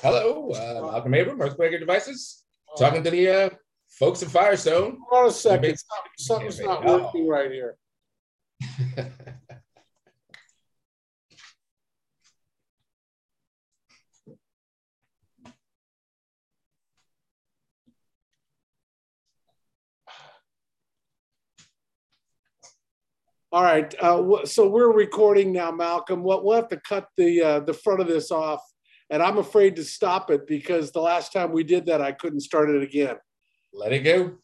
Hello, uh, Malcolm Abram, Earthquaker Devices, talking to the uh, folks at Firestone. Hold on a second. Something's not working right here. All right, uh, so we're recording now, Malcolm. We'll, we'll have to cut the uh, the front of this off, and I'm afraid to stop it because the last time we did that, I couldn't start it again. Let it go.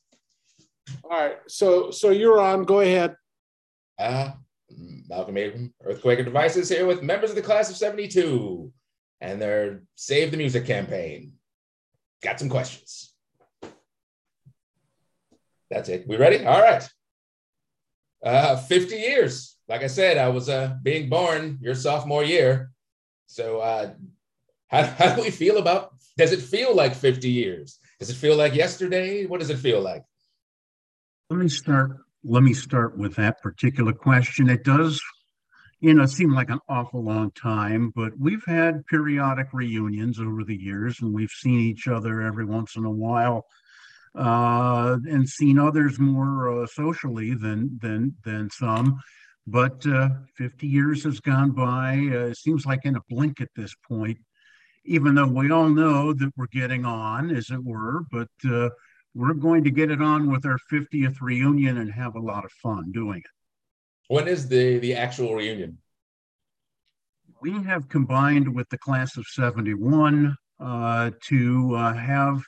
All right, so so you're on. Go ahead. Uh, Malcolm Abram, Earthquaker Devices here with members of the class of 72 and their Save the Music campaign. Got some questions. That's it. We ready? All right. Uh, 50 years. Like I said, I was uh, being born your sophomore year. So, uh, how, how do we feel about? Does it feel like 50 years? Does it feel like yesterday? What does it feel like? Let me start. Let me start with that particular question. It does, you know, seem like an awful long time, but we've had periodic reunions over the years, and we've seen each other every once in a while uh, and seen others more uh, socially than than than some. But uh, 50 years has gone by. Uh, it seems like in a blink at this point. Even though we all know that we're getting on, as it were, but uh, we're going to get it on with our 50th reunion and have a lot of fun doing it. When is the the actual reunion? We have combined with the class of 71 uh, to have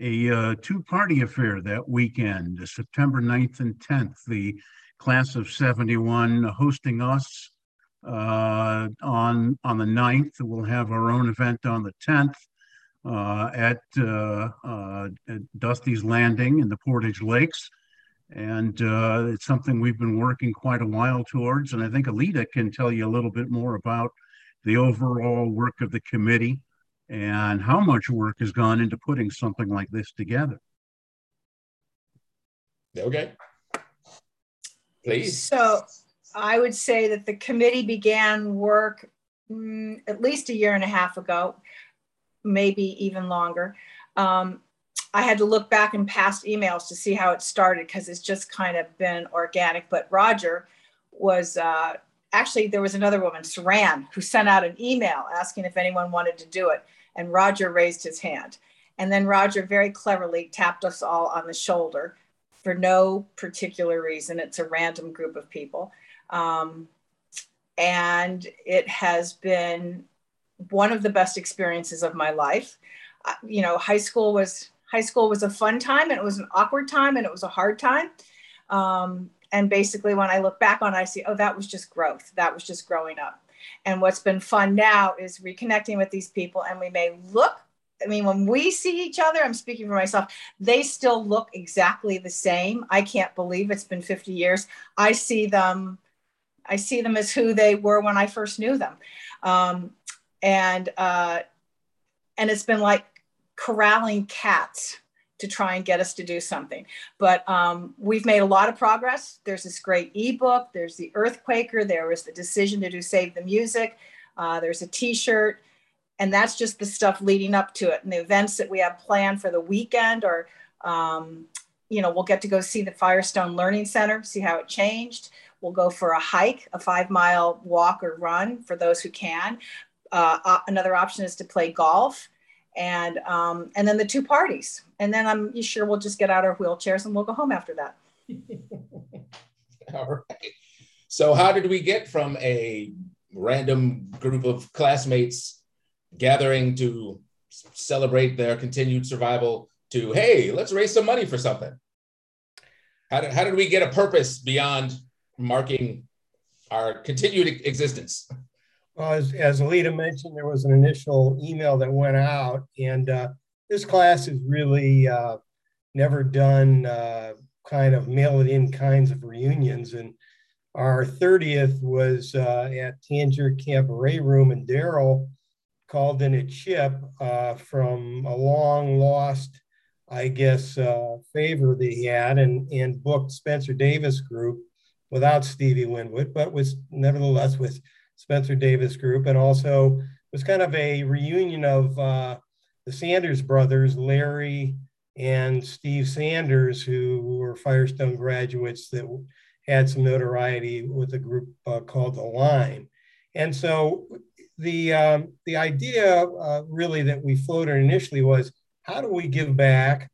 a uh, two-party affair that weekend, September 9th and 10th. The class of 71 hosting us uh, on, on the 9th. We'll have our own event on the 10th uh, at, uh, uh, at, Dusty's Landing in the Portage Lakes. And uh, it's something we've been working quite a while towards. And I think Alita can tell you a little bit more about the overall work of the committee and how much work has gone into putting something like this together. Okay. Please. So I would say that the committee began work mm, at least a year and a half ago, maybe even longer. Um, I had to look back in past emails to see how it started because it's just kind of been organic. But Roger was uh, actually, there was another woman, Saran, who sent out an email asking if anyone wanted to do it and Roger raised his hand. And then Roger very cleverly tapped us all on the shoulder for no particular reason. It's a random group of people. Um, and it has been one of the best experiences of my life. Uh, you know, high school was high school was a fun time and it was an awkward time and it was a hard time. Um, and basically, when I look back on it, I see, oh, that was just growth. That was just growing up. And what's been fun now is reconnecting with these people. And we may look, I mean, when we see each other, I'm speaking for myself, they still look exactly the same. I can't believe it's been 50 years. I see them, I see them as who they were when I first knew them. Um, and, uh, and it's been like corralling cats to try and get us to do something. But um, we've made a lot of progress. There's this great ebook. There's the Earthquaker. There was the decision to do Save the Music. Uh, there's a T-shirt, and that's just the stuff leading up to it. And the events that we have planned for the weekend, or um, you know, we'll get to go see the Firestone Learning Center, see how it changed. We'll go for a hike, a five-mile walk or run for those who can. Uh, another option is to play golf and um, and then the two parties, and then I'm sure we'll just get out our wheelchairs and we'll go home after that. All right. So how did we get from a random group of classmates gathering to celebrate their continued survival to hey, let's raise some money for something? How did, how did we get a purpose beyond marking our continued existence? Well, as, as Alita mentioned, there was an initial email that went out, and uh, this class has really uh, never done uh, kind of mail it in kinds of reunions. And our 30th was uh, at Tangier Cabaret Room, and Daryl called in a chip uh, from a long lost, I guess, uh, favor that he had and, and booked Spencer Davis Group without Stevie Winwood, but was nevertheless with Spencer Davis Group, and also was kind of a reunion of uh, the Sanders brothers, Larry and Steve Sanders, who were Firestone graduates that had some notoriety with a group uh, called The Line. And so the, um, the idea uh, really that we floated initially was how do we give back,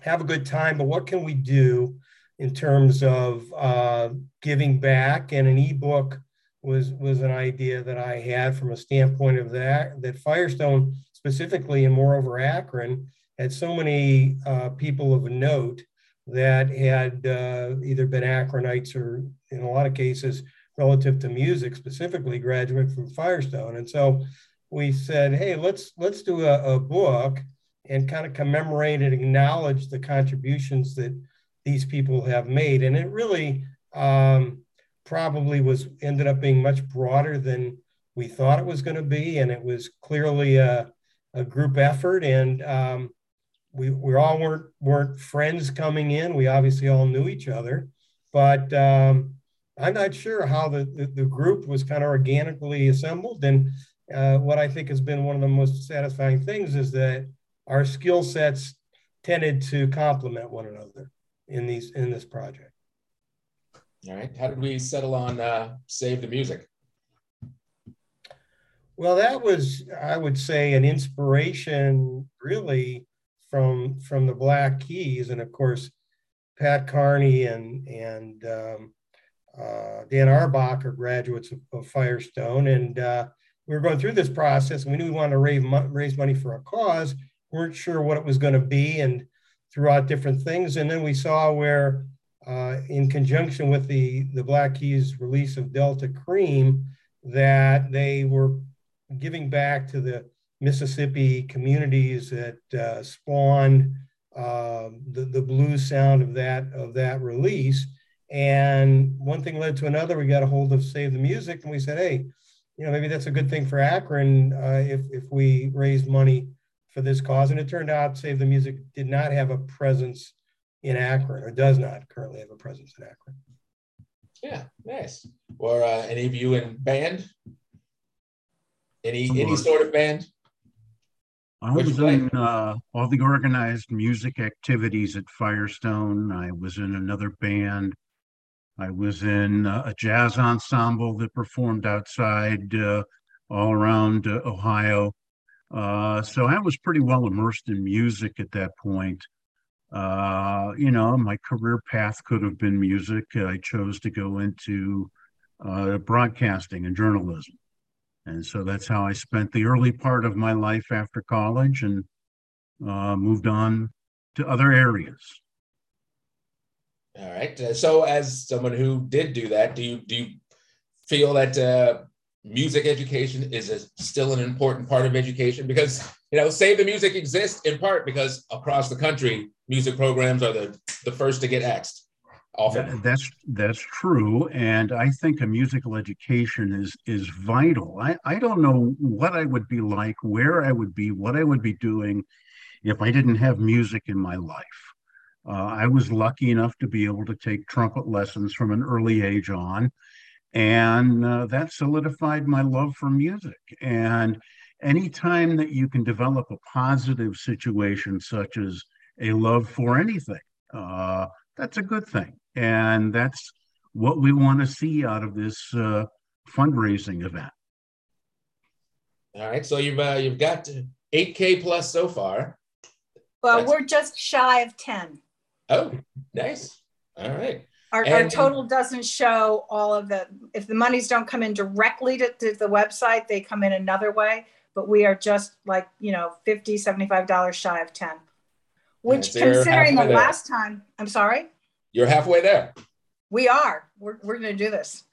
have a good time, but what can we do in terms of uh, giving back? And an ebook was, was an idea that I had from a standpoint of that, that Firestone specifically and moreover Akron had so many uh, people of note that had uh, either been Akronites or in a lot of cases relative to music specifically graduate from Firestone. And so we said, hey, let's let's do a, a book and kind of commemorate and acknowledge the contributions that these people have made. And it really um, probably was ended up being much broader than we thought it was going to be. And it was clearly a, a group effort. And um, we, we all weren't, weren't friends coming in. We obviously all knew each other, but um, I'm not sure how the, the, the, group was kind of organically assembled. And uh, what I think has been one of the most satisfying things is that our skill sets tended to complement one another in these in this project. All right. How did we settle on uh, Save the Music? Well, that was, I would say, an inspiration really from from the Black Keys, and of course, Pat Carney and and um, uh, Dan Auerbach are graduates of, of Firestone, and uh, we were going through this process, and we knew we wanted to raise, raise money for a cause. We weren't sure what it was going to be, and threw out different things, and then we saw where, uh, in conjunction with the the Black Keys release of Delta Kream, that they were giving back to the Mississippi communities that uh, spawned uh, the, the blues sound of that of that release. And one thing led to another. We got a hold of Save the Music, and we said, "Hey, you know, maybe that's a good thing for Akron uh, if if we raise money for this cause." And it turned out Save the Music did not have a presence in Akron, or does not currently have a presence in Akron. Yeah, nice. Or uh, any of you in band? Any any sort of band? I was in uh, all the organized music activities at Firestone. I was in another band. I was in uh, a jazz ensemble that performed outside uh, all around uh, Ohio. Uh, so I was pretty well immersed in music at that point. Uh, you know, my career path could have been music. I chose to go into broadcasting and journalism. And so that's how I spent the early part of my life after college and moved on to other areas. All right. Uh, so, as someone who did do that, do you do you feel that uh, music education is a, still an important part of education? Because you know, Save the Music exists in part because across the country, music programs are the the first to get axed often. That, that's that's true, and I think a musical education is is vital. I I don't know what I would be like, where I would be, what I would be doing if I didn't have music in my life. Uh, I was lucky enough to be able to take trumpet lessons from an early age on, and uh, that solidified my love for music. And anytime that you can develop a positive situation, such as a love for anything, uh, that's a good thing. And that's what we want to see out of this uh, fundraising event. All right. So you've uh, you've got 8K plus so far. Well, that's... we're just shy of 10. Oh, nice. All right. Our, and, our, total doesn't show all of the, if the monies don't come in directly to, to, the website, they come in another way, but we are just like, you know, 50, $75 shy of 10, which considering the there. last time, I'm sorry? You're halfway there. We are. We're, we're going to do this.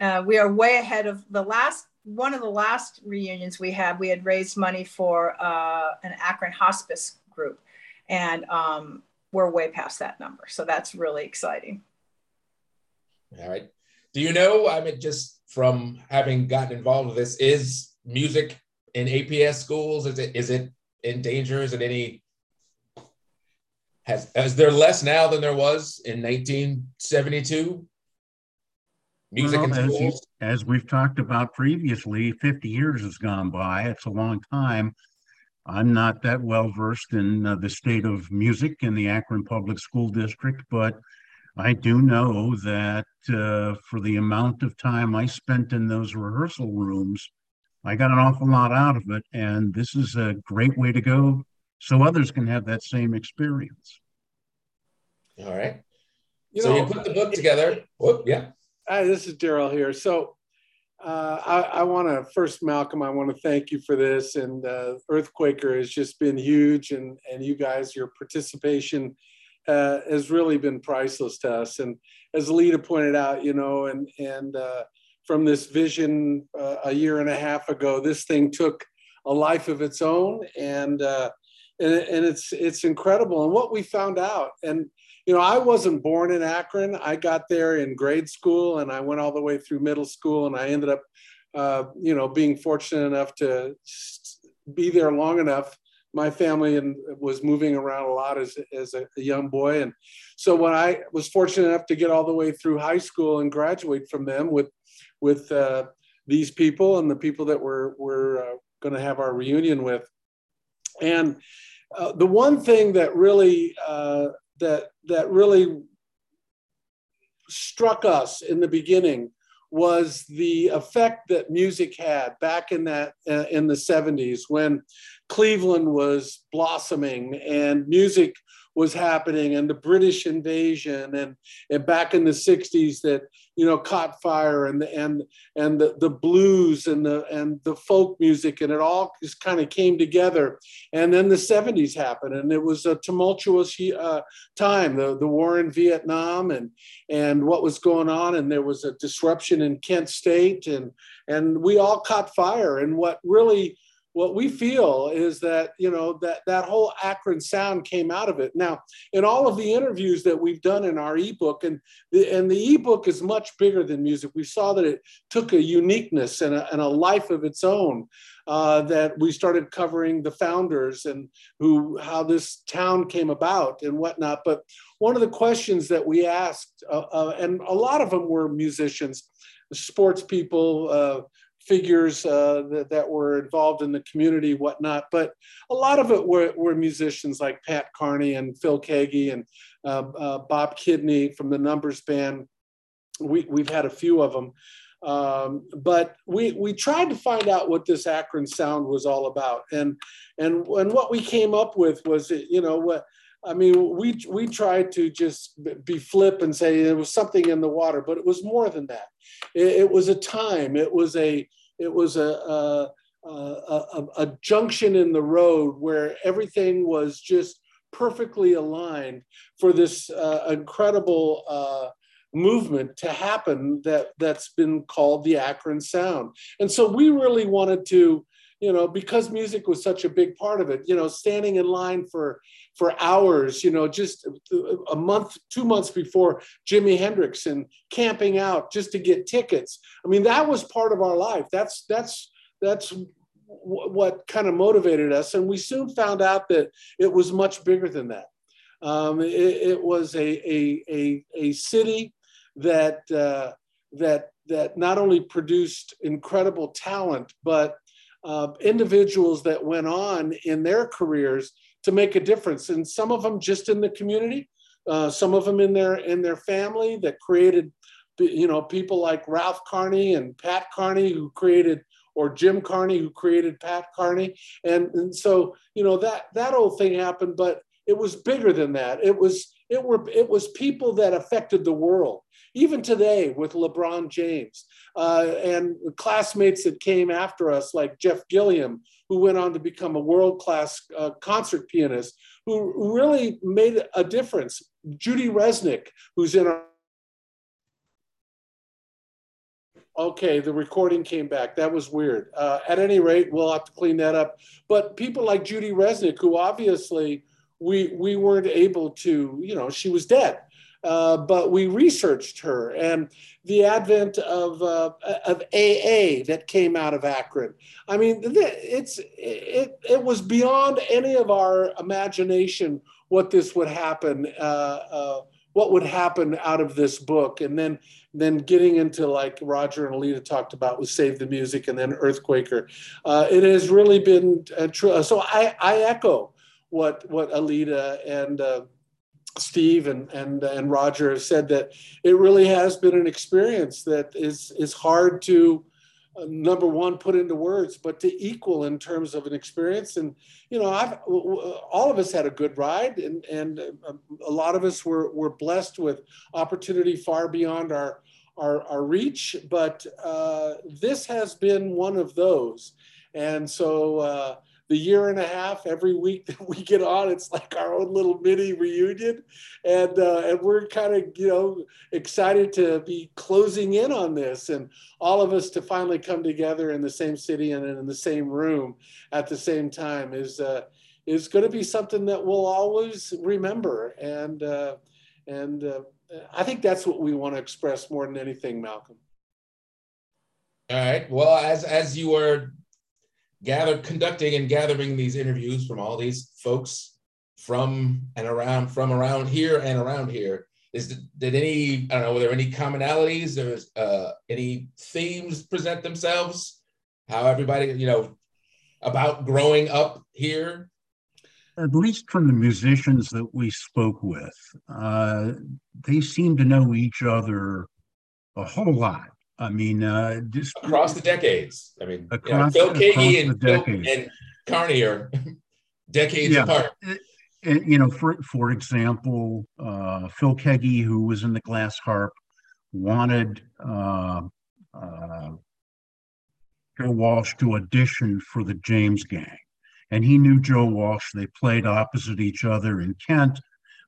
Uh, we are way ahead of the last one of the last reunions we had. We had raised money for uh, an Akron hospice group, and um, we're way past that number. So that's really exciting. All right. Do you know? I mean, just from having gotten involved with this, is music in APS schools? Is it is it in danger? Is it any has, is there less now than there was in 1972? music Well, in as, you, schools? as we've talked about previously, 50 years has gone by. It's a long time. I'm not that well versed in uh, the state of music in the Akron Public School District, but I do know that uh, for the amount of time I spent in those rehearsal rooms, I got an awful lot out of it. And this is a great way to go so others can have that same experience. All right. You so know, you put the book together. Whoop, yeah. Hi, this is Daryl here. So uh, I, I want to first, Malcolm, I want to thank you for this. And uh, Earthquaker has just been huge, and and you guys, your participation uh, has really been priceless to us. And as Lita pointed out, you know, and and uh, from this vision uh, a year and a half ago, this thing took a life of its own, and uh, and, and it's it's incredible. And what we found out, and you know, I wasn't born in Akron. I got there in grade school and I went all the way through middle school and I ended up, uh, you know, being fortunate enough to be there long enough. My family and was moving around a lot as, as a, young boy. And so when I was fortunate enough to get all the way through high school and graduate from them with, with uh, these people and the people that we're, we're uh, going to have our reunion with. And uh, the one thing that really uh, that that really struck us in the beginning was the effect that music had back in that uh, in the 70s when Cleveland was blossoming and music was happening and the British invasion and, and back in the 60s that you know caught fire and the and and the, the blues and the and the folk music and it all just kind of came together. And then the 70s happened and it was a tumultuous uh, time the, the war in Vietnam and and what was going on and there was a disruption in Kent State and and we all caught fire and what really what we feel is that you know that that whole Akron sound came out of it. Now, in all of the interviews that we've done in our ebook, and the and the ebook is much bigger than music. We saw that it took a uniqueness and a, and a life of its own. Uh, that we started covering the founders and who how this town came about and whatnot. But one of the questions that we asked, uh, uh, and a lot of them were musicians, sports people uh, figures uh, that, that, were involved in the community, whatnot. But a lot of it were, were musicians like Pat Carney and Phil Keaggy and uh, uh, Bob Kidney from the Numbers Band. We, we've had a few of them. Um, but we, we tried to find out what this Akron sound was all about. And, and, and what we came up with was, you know, what, I mean, we we tried to just be flip and say there was something in the water, but it was more than that. It, it was a time. It was a it was a a, a a, junction in the road where everything was just perfectly aligned for this uh, incredible uh, movement to happen that that's been called the Akron Sound. And so we really wanted to you know because music was such a big part of it you know standing in line for for hours you know just a month two months before jimi hendrix and camping out just to get tickets. I mean that was part of our life. That's that's that's what kind of motivated us. And we soon found out that it was much bigger than that. Um, it, it, was a, a, a, a city that uh, that that not only produced incredible talent but uh, individuals that went on in their careers to make a difference, and some of them just in the community, uh, some of them in their in their family that created, you know, people like Ralph Carney and Pat Carney who created, or Jim Carney who created Pat Carney, and and so you know that that old thing happened, but it was bigger than that. It was it were it was people that affected the world even today with LeBron James uh, and classmates that came after us, like Jeff Gilliam, who went on to become a world class uh, concert pianist, who really made a difference. Judy Resnik, who's in our Okay, the recording came back. That was weird. Uh, at any rate, we'll have to clean that up. But people like Judy Resnik, who obviously we we weren't able to, you know, she was dead. Uh, but we researched her and the advent of, uh, of AA that came out of Akron. I mean, it's, it, it was beyond any of our imagination what this would happen uh, uh what would happen out of this book, and then then getting into like Roger and Alita talked about with Save the Music, and then Earthquaker. Uh, it has really been true. So I I echo what what Alita and uh, Steve and and and Roger have said that it really has been an experience that is is hard to uh, number one put into words but to equal in terms of an experience. And you know i've all of us had a good ride and and uh, a lot of us were were blessed with opportunity far beyond our our, our reach. But uh, this has been one of those. And so uh, the year and a half every week that we get on it's like our own little mini reunion. And uh, and we're kind of you know excited to be closing in on this and all of us to finally come together in the same city and in the same room at the same time is uh, is going to be something that we'll always remember. And uh, and uh, I think that's what we want to express more than anything Malcolm. All right. Well as as you were gather conducting and gathering these interviews from all these folks from and around from around here and around here. Is did any i don't know were there any commonalities? There's uh any themes present themselves? How everybody you know about growing up here? At least from the musicians that we spoke with uh they seem to know each other a whole lot I mean, uh, just across the decades. I mean, across, you know, Phil Keaggy and, Phil, and Carney are decades yeah. apart. And, you know, for for example, uh, Phil Keaggy, who was in the Glass Harp, wanted uh, uh, Joe Walsh to audition for the James Gang, and he knew Joe Walsh. They played opposite each other in Kent.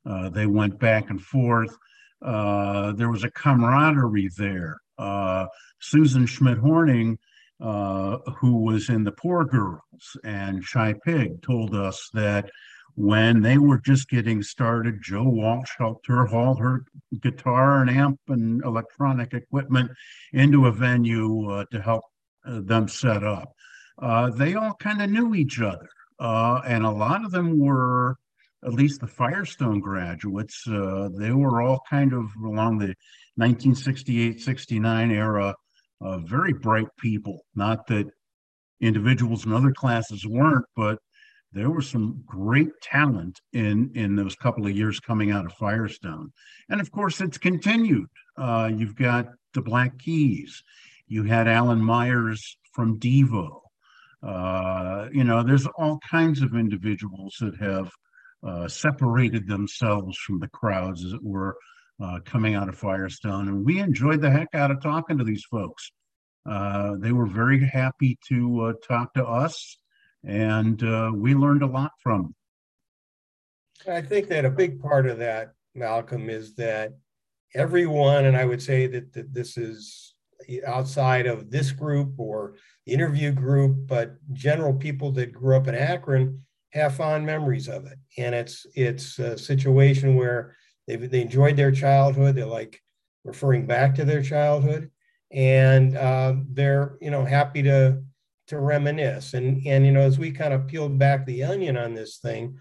Uh, they went back and forth. Uh, there was a camaraderie there. Uh, Susan Schmidt Horning, uh, who was in the Poor Girls and Shy Pig, told us that when they were just getting started, Joe Walsh helped her haul her guitar and amp and electronic equipment into a venue uh, to help uh, them set up. Uh, they all kind of knew each other, uh, and a lot of them were at least the Firestone graduates, uh, they were all kind of along the 1968 69 era, uh, very bright people. Not that individuals in other classes weren't, but there was some great talent in in those couple of years coming out of Firestone, and of course it's continued. Uh, you've got the Black Keys, you had Alan Myers from Devo. Uh, you know, there's all kinds of individuals that have uh, separated themselves from the crowds, as it were, uh, coming out of Firestone. And we enjoyed the heck out of talking to these folks. Uh, they were very happy to uh, talk to us, and uh, we learned a lot from them. I think that a big part of that, Malcolm, is that everyone, and I would say that, that this is outside of this group or interview group, but general people that grew up in Akron have fond memories of it. And it's it's a situation where they they enjoyed their childhood. They're like referring back to their childhood, and uh, they're you know happy to to reminisce. And and you know as we kind of peeled back the onion on this thing,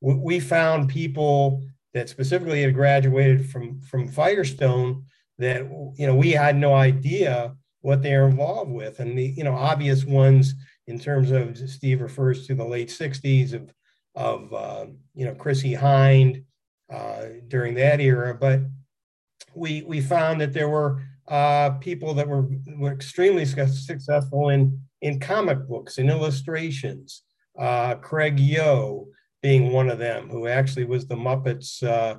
we, we found people that specifically had graduated from from Firestone that you know we had no idea what they're involved with, and the you know obvious ones in terms of Steve refers to the late 60s of, of uh, you know, Chrissie Hynde uh, during that era. But we, we found that there were uh, people that were, were extremely successful in, in comic books and illustrations. Uh, Craig Yoe being one of them, who actually was the Muppets, uh,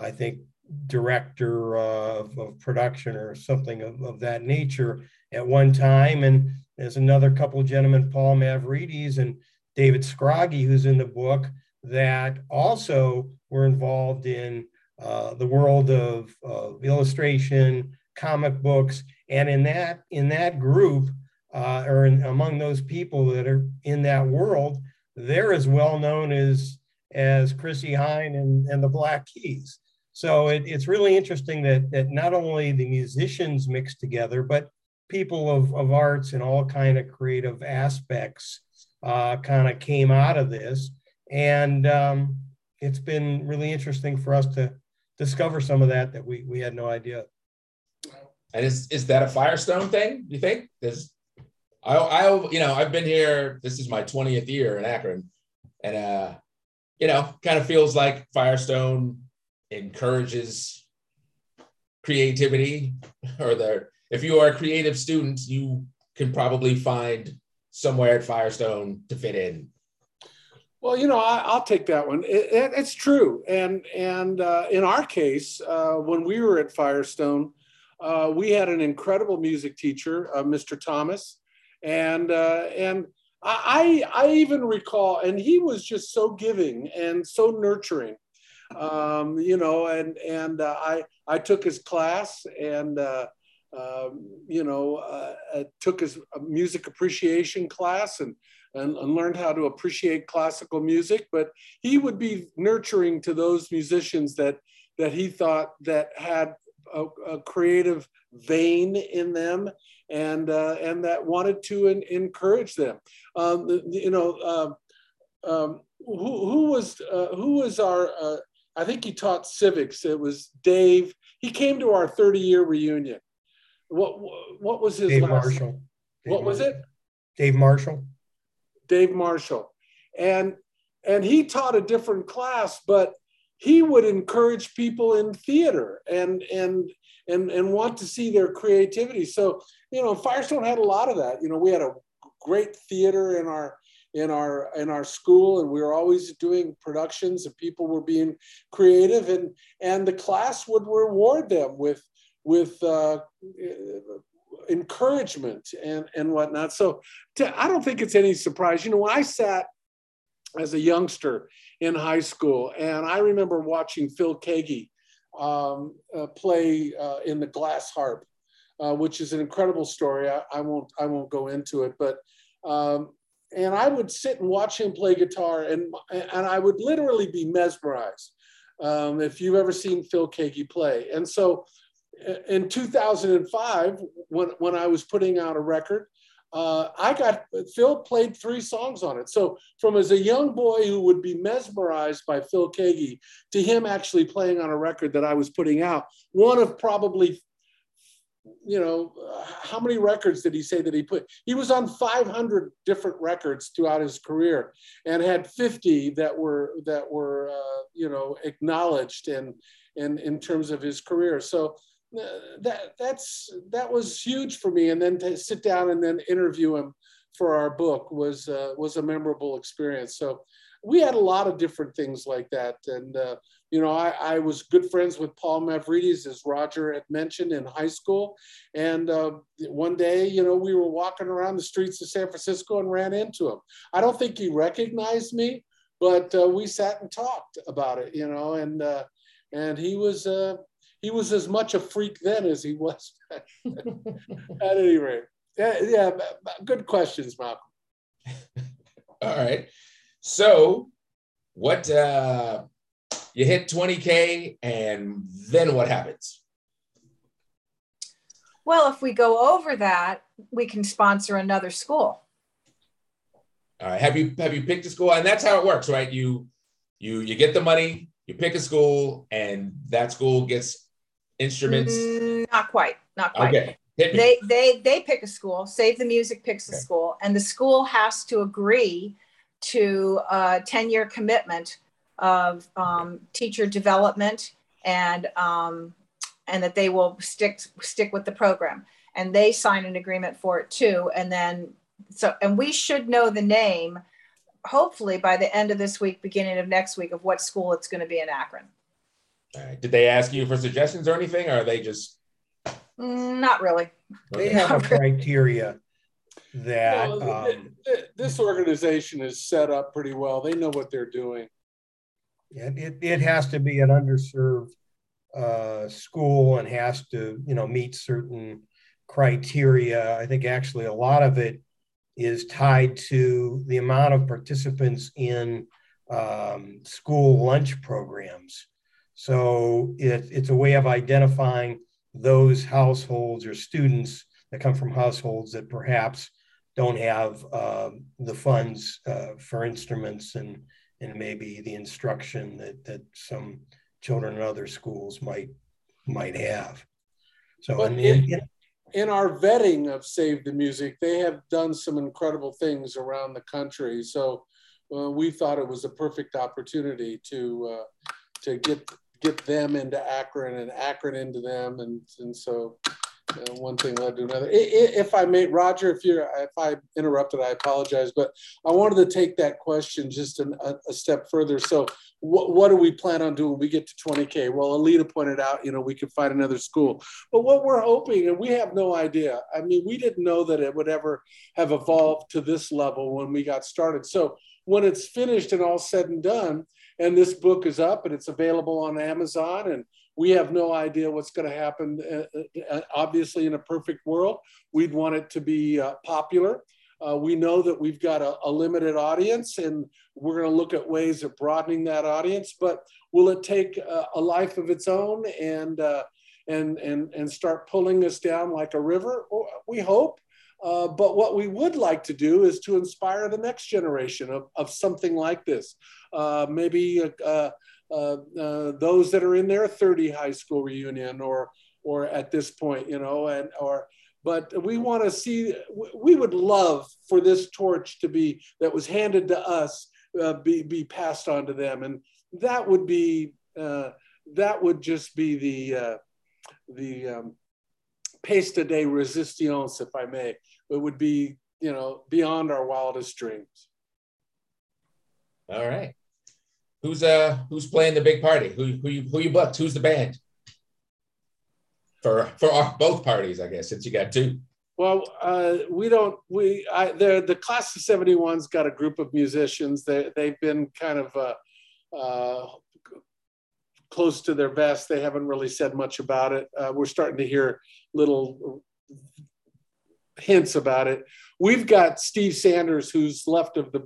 I think, director of, of, production or something of, of that nature at one time. And there's another couple of gentlemen, Paul Mavrides and David Scroggy, who's in the book, that also were involved in uh, the world of, of, illustration, comic books, and in that in that group, uh, or in, among those people that are in that world, they're as well known as as Chrissie Hynde and, and the Black Keys. So it, it's really interesting that that not only the musicians mix together, but people of, of arts and all kind of creative aspects uh, kind of came out of this. And um, it's been really interesting for us to, discover some of that that we we had no idea. And is is that a Firestone thing? Do you think? There's, I I you know I've been here. This is my twentieth year in Akron, and uh, you know, kind of feels like Firestone encourages creativity, or the if you are a creative student, you can probably find somewhere at Firestone to fit in. Well, you know, I, will take that one. It, it, it's true, and and uh, in our case, uh, when we were at Firestone, uh, we had an incredible music teacher, uh, Mr. Thomas, and uh, and I I even recall, and he was just so giving and so nurturing, um, you know, and and uh, I I took his class and. Um, you know, took his music appreciation class and and, and learned how to appreciate classical music. But he would be nurturing to those musicians that that he thought that had a, a creative vein in them and uh, and that wanted to in, encourage them. Um, you know, uh, um, who, who was uh, who was our? Uh, I think he taught civics. It was Dave. He came to our 30 year reunion. What what was his Dave last? Marshall. Dave what was it? Dave Marshall. Dave Marshall. And and he taught a different class, but he would encourage people in theater and and and and want to see their creativity. So, you know, Firestone had a lot of that. You know, we had a great theater in our in our in our school and we were always doing productions and people were being creative and and the class would reward them with with uh, encouragement and, and whatnot. So to, I don't think it's any surprise. You know, I sat as a youngster in high school, and I remember watching Phil Keaggy um, uh, play uh, in the Glass Harp, uh, which is an incredible story. I, I, won't I won't go into it, but um, and I would sit and watch him play guitar, and and I would literally be mesmerized. Um, if you've ever seen Phil Keaggy play, and so in 2005, when, when I was putting out a record, uh, I got Phil played three songs on it. So from as a young boy who would be mesmerized by Phil Keaggy to him actually playing on a record that I was putting out, one of probably, you know, how many records did he say that he put? He was on 500 different records throughout his career, and had 50 that were that were uh, you know acknowledged and in in terms of his career. So that that's that was huge for me. And then to sit down and then interview him for our book was uh, was a memorable experience. So we had a lot of different things like that. And uh, you know, I, I, was good friends with Paul Mavrides, as Roger had mentioned in high school. And uh, one day, you know, we were walking around the streets of San Francisco and ran into him. I don't think he recognized me, but uh, we sat and talked about it, you know, and uh, and he was uh, he was as much a freak then as he was at any rate. Yeah, yeah, good questions, Malcolm. All right. So, what uh, you hit 20K, and then what happens? Well, if we go over that, we can sponsor another school. All right. Have you have you picked a school? And that's how it works, right? You you you get the money, you pick a school, and that school gets instruments? Mm, not quite. Not quite. Okay. They they they pick a school. Save the Music picks a school, and the school has to agree to a ten year commitment of um, teacher development and um, and that they will stick stick with the program. And they sign an agreement for it too. And then so and we should know the name hopefully by the end of this week, beginning of next week, of what school it's going to be in Akron. Did they ask you for suggestions or anything, or are they just? Not really. They have a criteria that well, um, this organization is set up pretty well. They know what they're doing. It, it, it has to be an underserved uh, school and has to you know meet certain criteria. I think actually a lot of it is tied to the amount of participants in um, school lunch programs. So it, it's a way of identifying those households or students that come from households that perhaps don't have uh, the funds uh, for instruments and and maybe the instruction that that some children in other schools might might have. So in- and- in our vetting of Save the Music, they have done some incredible things around the country. So uh, we thought it was a perfect opportunity to uh, to get get them into Akron and Akron into them, and and so one thing led to another. If I may, Roger, if you're if I interrupted, I apologize, but I wanted to take that question just an, a, a step further. So what, what do we plan on doing we get to 20K? Well, Alita pointed out, you know, we could find another school. But what we're hoping, and we have no idea, I mean, we didn't know that it would ever have evolved to this level when we got started. So when it's finished and all said and done, and this book is up and it's available on Amazon, and we have no idea what's going to happen. Uh, uh, obviously, in a perfect world, we'd want it to be uh, popular. Uh, we know that we've got a, a limited audience, and we're going to look at ways of broadening that audience. But will it take a, a life of its own and uh, and and and start pulling us down like a river? We hope. Uh, but what we would like to do is to inspire the next generation of, of something like this. Uh, maybe uh, uh, uh, those that are in their 30 high school reunion or or at this point, you know, and or but we want to see we would love for this torch to be that was handed to us be be passed on to them and that would be that would just be the the um, pesta de resistance if i may it would be you know beyond our wildest dreams All right. Who's uh who's playing the big party? Who who you who you booked? Who's the band? For for our, both parties, I guess, since you got two. Well, uh, we don't. We I, the the class of '71's got a group of musicians. They they've been kind of uh, uh, close to their vest. They haven't really said much about it. Uh, we're starting to hear little hints about it. We've got Steve Sanders, who's left of the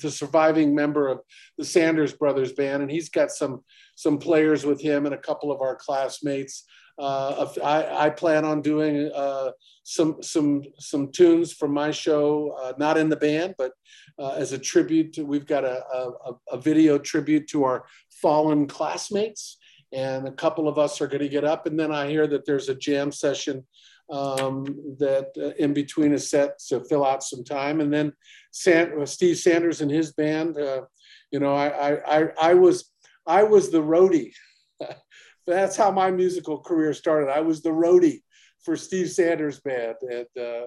the surviving member of the Sanders Brothers band, and he's got some some players with him and a couple of our classmates. Uh, I, I plan on doing uh, some some some tunes from my show, uh, not in the band, but uh, as a tribute. To, we've got a, a, a video tribute to our fallen classmates, and a couple of us are going to get up. And then I hear that there's a jam session um, that uh, in between a set to fill out some time. And then San, Steve Sanders and his band. uh, you know, I, I I I was I was the roadie. That's how my musical career started. I was the roadie for Steve Sanders' band, and uh,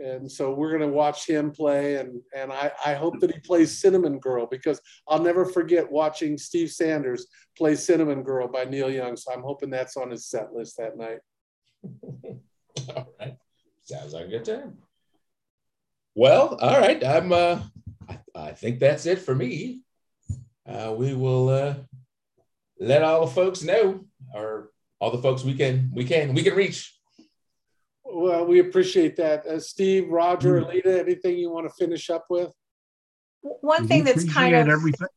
and so we're gonna watch him play, and and I, I hope that he plays Cinnamon Girl because I'll never forget watching Steve Sanders play Cinnamon Girl by Neil Young. So I'm hoping that's on his set list that night. all right. Sounds like a good time. Well, all right. I'm uh I, I think that's it for me. Uh we will uh let all the folks know or all the folks we can we can we can reach. Well, we appreciate that, uh, Steve, Roger, Alita. Anything you want to finish up with? One thing that's kind appreciate of everything.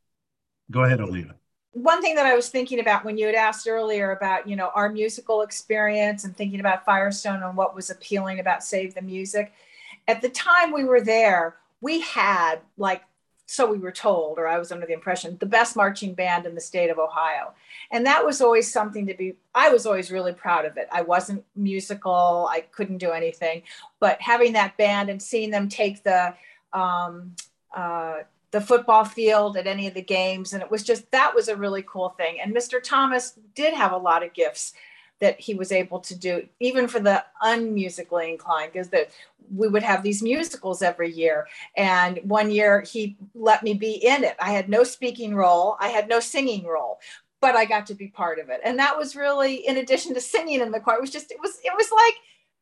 Go ahead, Alita. one thing that I was thinking about when you had asked earlier about, you know, our musical experience and thinking about Firestone and what was appealing about Save the Music. At the time we were there, we had like so we were told, or I was under the impression, the best marching band in the state of Ohio. And that was always something to be, I was always really proud of it. I wasn't musical, I couldn't do anything, but having that band and seeing them take the, um, uh, the football field at any of the games. And it was just, that was a really cool thing. And Mr. Thomas did have a lot of gifts that he was able to do, even for the unmusically inclined, because that we would have these musicals every year. And one year he let me be in it. I had no speaking role, I had no singing role, but I got to be part of it. And that was really, in addition to singing in the choir, it was just, it was, it was like,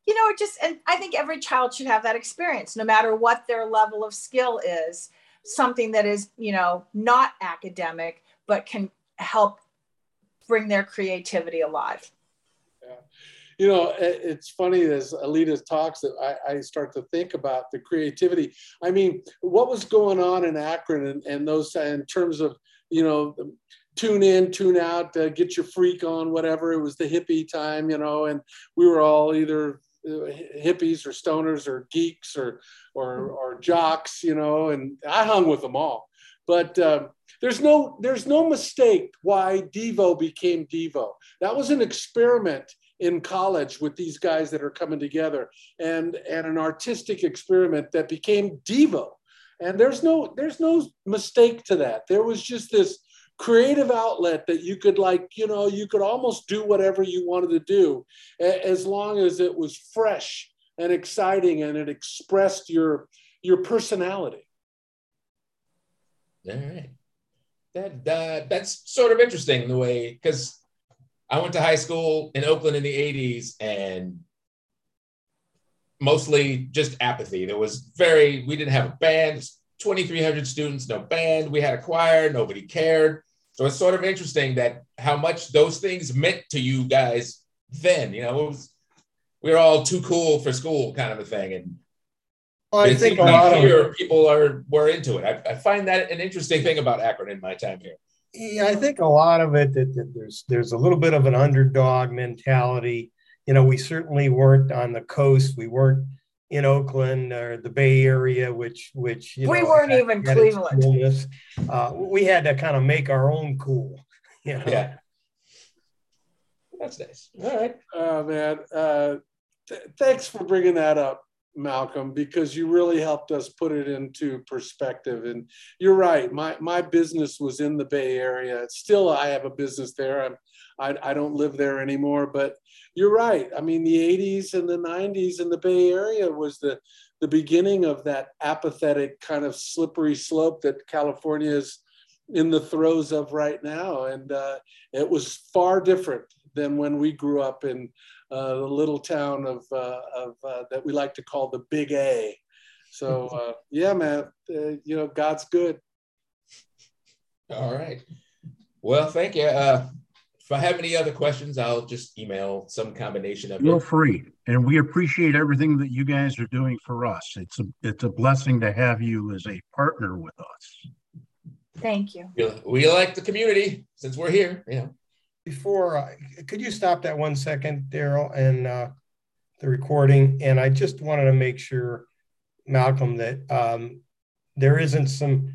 you know, it just, and I think every child should have that experience, no matter what their level of skill is, something that is, you know, not academic, but can help bring their creativity alive. You know, it's funny as Alita talks that I, I start to think about the creativity. I mean, what was going on in Akron and, and those in terms of, you know, tune in, tune out, uh, get your freak on, whatever. It was the hippie time, you know, and we were all either uh, hippies or stoners or geeks or, or, or jocks, you know, and I hung with them all. But uh, there's no there's no mistake why Devo became Devo. That was an experiment in college with these guys that are coming together, and and an artistic experiment that became Devo. And there's no there's no mistake to that. There was just this creative outlet that you could like you know you could almost do whatever you wanted to do as long as it was fresh and exciting and it expressed your your personality all right that uh, that's sort of interesting the way because i went to high school in oakland in the 80s and mostly just apathy. There was very we didn't have a band. 2300 students no band. We had a choir nobody cared. So it's sort of interesting that how much those things meant to you guys then you know it was we were all too cool for school kind of a thing. And well, I think a lot here of people are were into it. I, I, find that an interesting thing about Akron in my time here. Yeah, I think a lot of it that, that there's there's a little bit of an underdog mentality. You know, we certainly weren't on the coast. We weren't in Oakland or the Bay Area, which which we know, we weren't had, even had Cleveland. Uh, we had to kind of make our own cool. You know? Yeah, that's nice. All right, oh man. Uh, th- thanks for bringing that up. Malcolm, because you really helped us put it into perspective. And you're right. My my business was in the Bay Area. Still, I have a business there. I'm I, I don't live there anymore. But you're right. I mean, the 80s and the 90s in the Bay Area was the the beginning of that apathetic kind of slippery slope that California is in the throes of right now. And uh, it was far different than when we grew up in uh, the little town of, uh, of uh, that we like to call the Big A. So uh, yeah, man, uh, you know God's good. All right. Well, thank you. Uh, if I have any other questions, I'll just email some combination of. Feel free, and we appreciate everything that you guys are doing for us. It's a it's a blessing to have you as a partner with us. Thank you. We like the community since we're here. You know before, uh, could you stop that one second, Daryl, and uh, the recording? And I just wanted to make sure, Malcolm, that um, there isn't some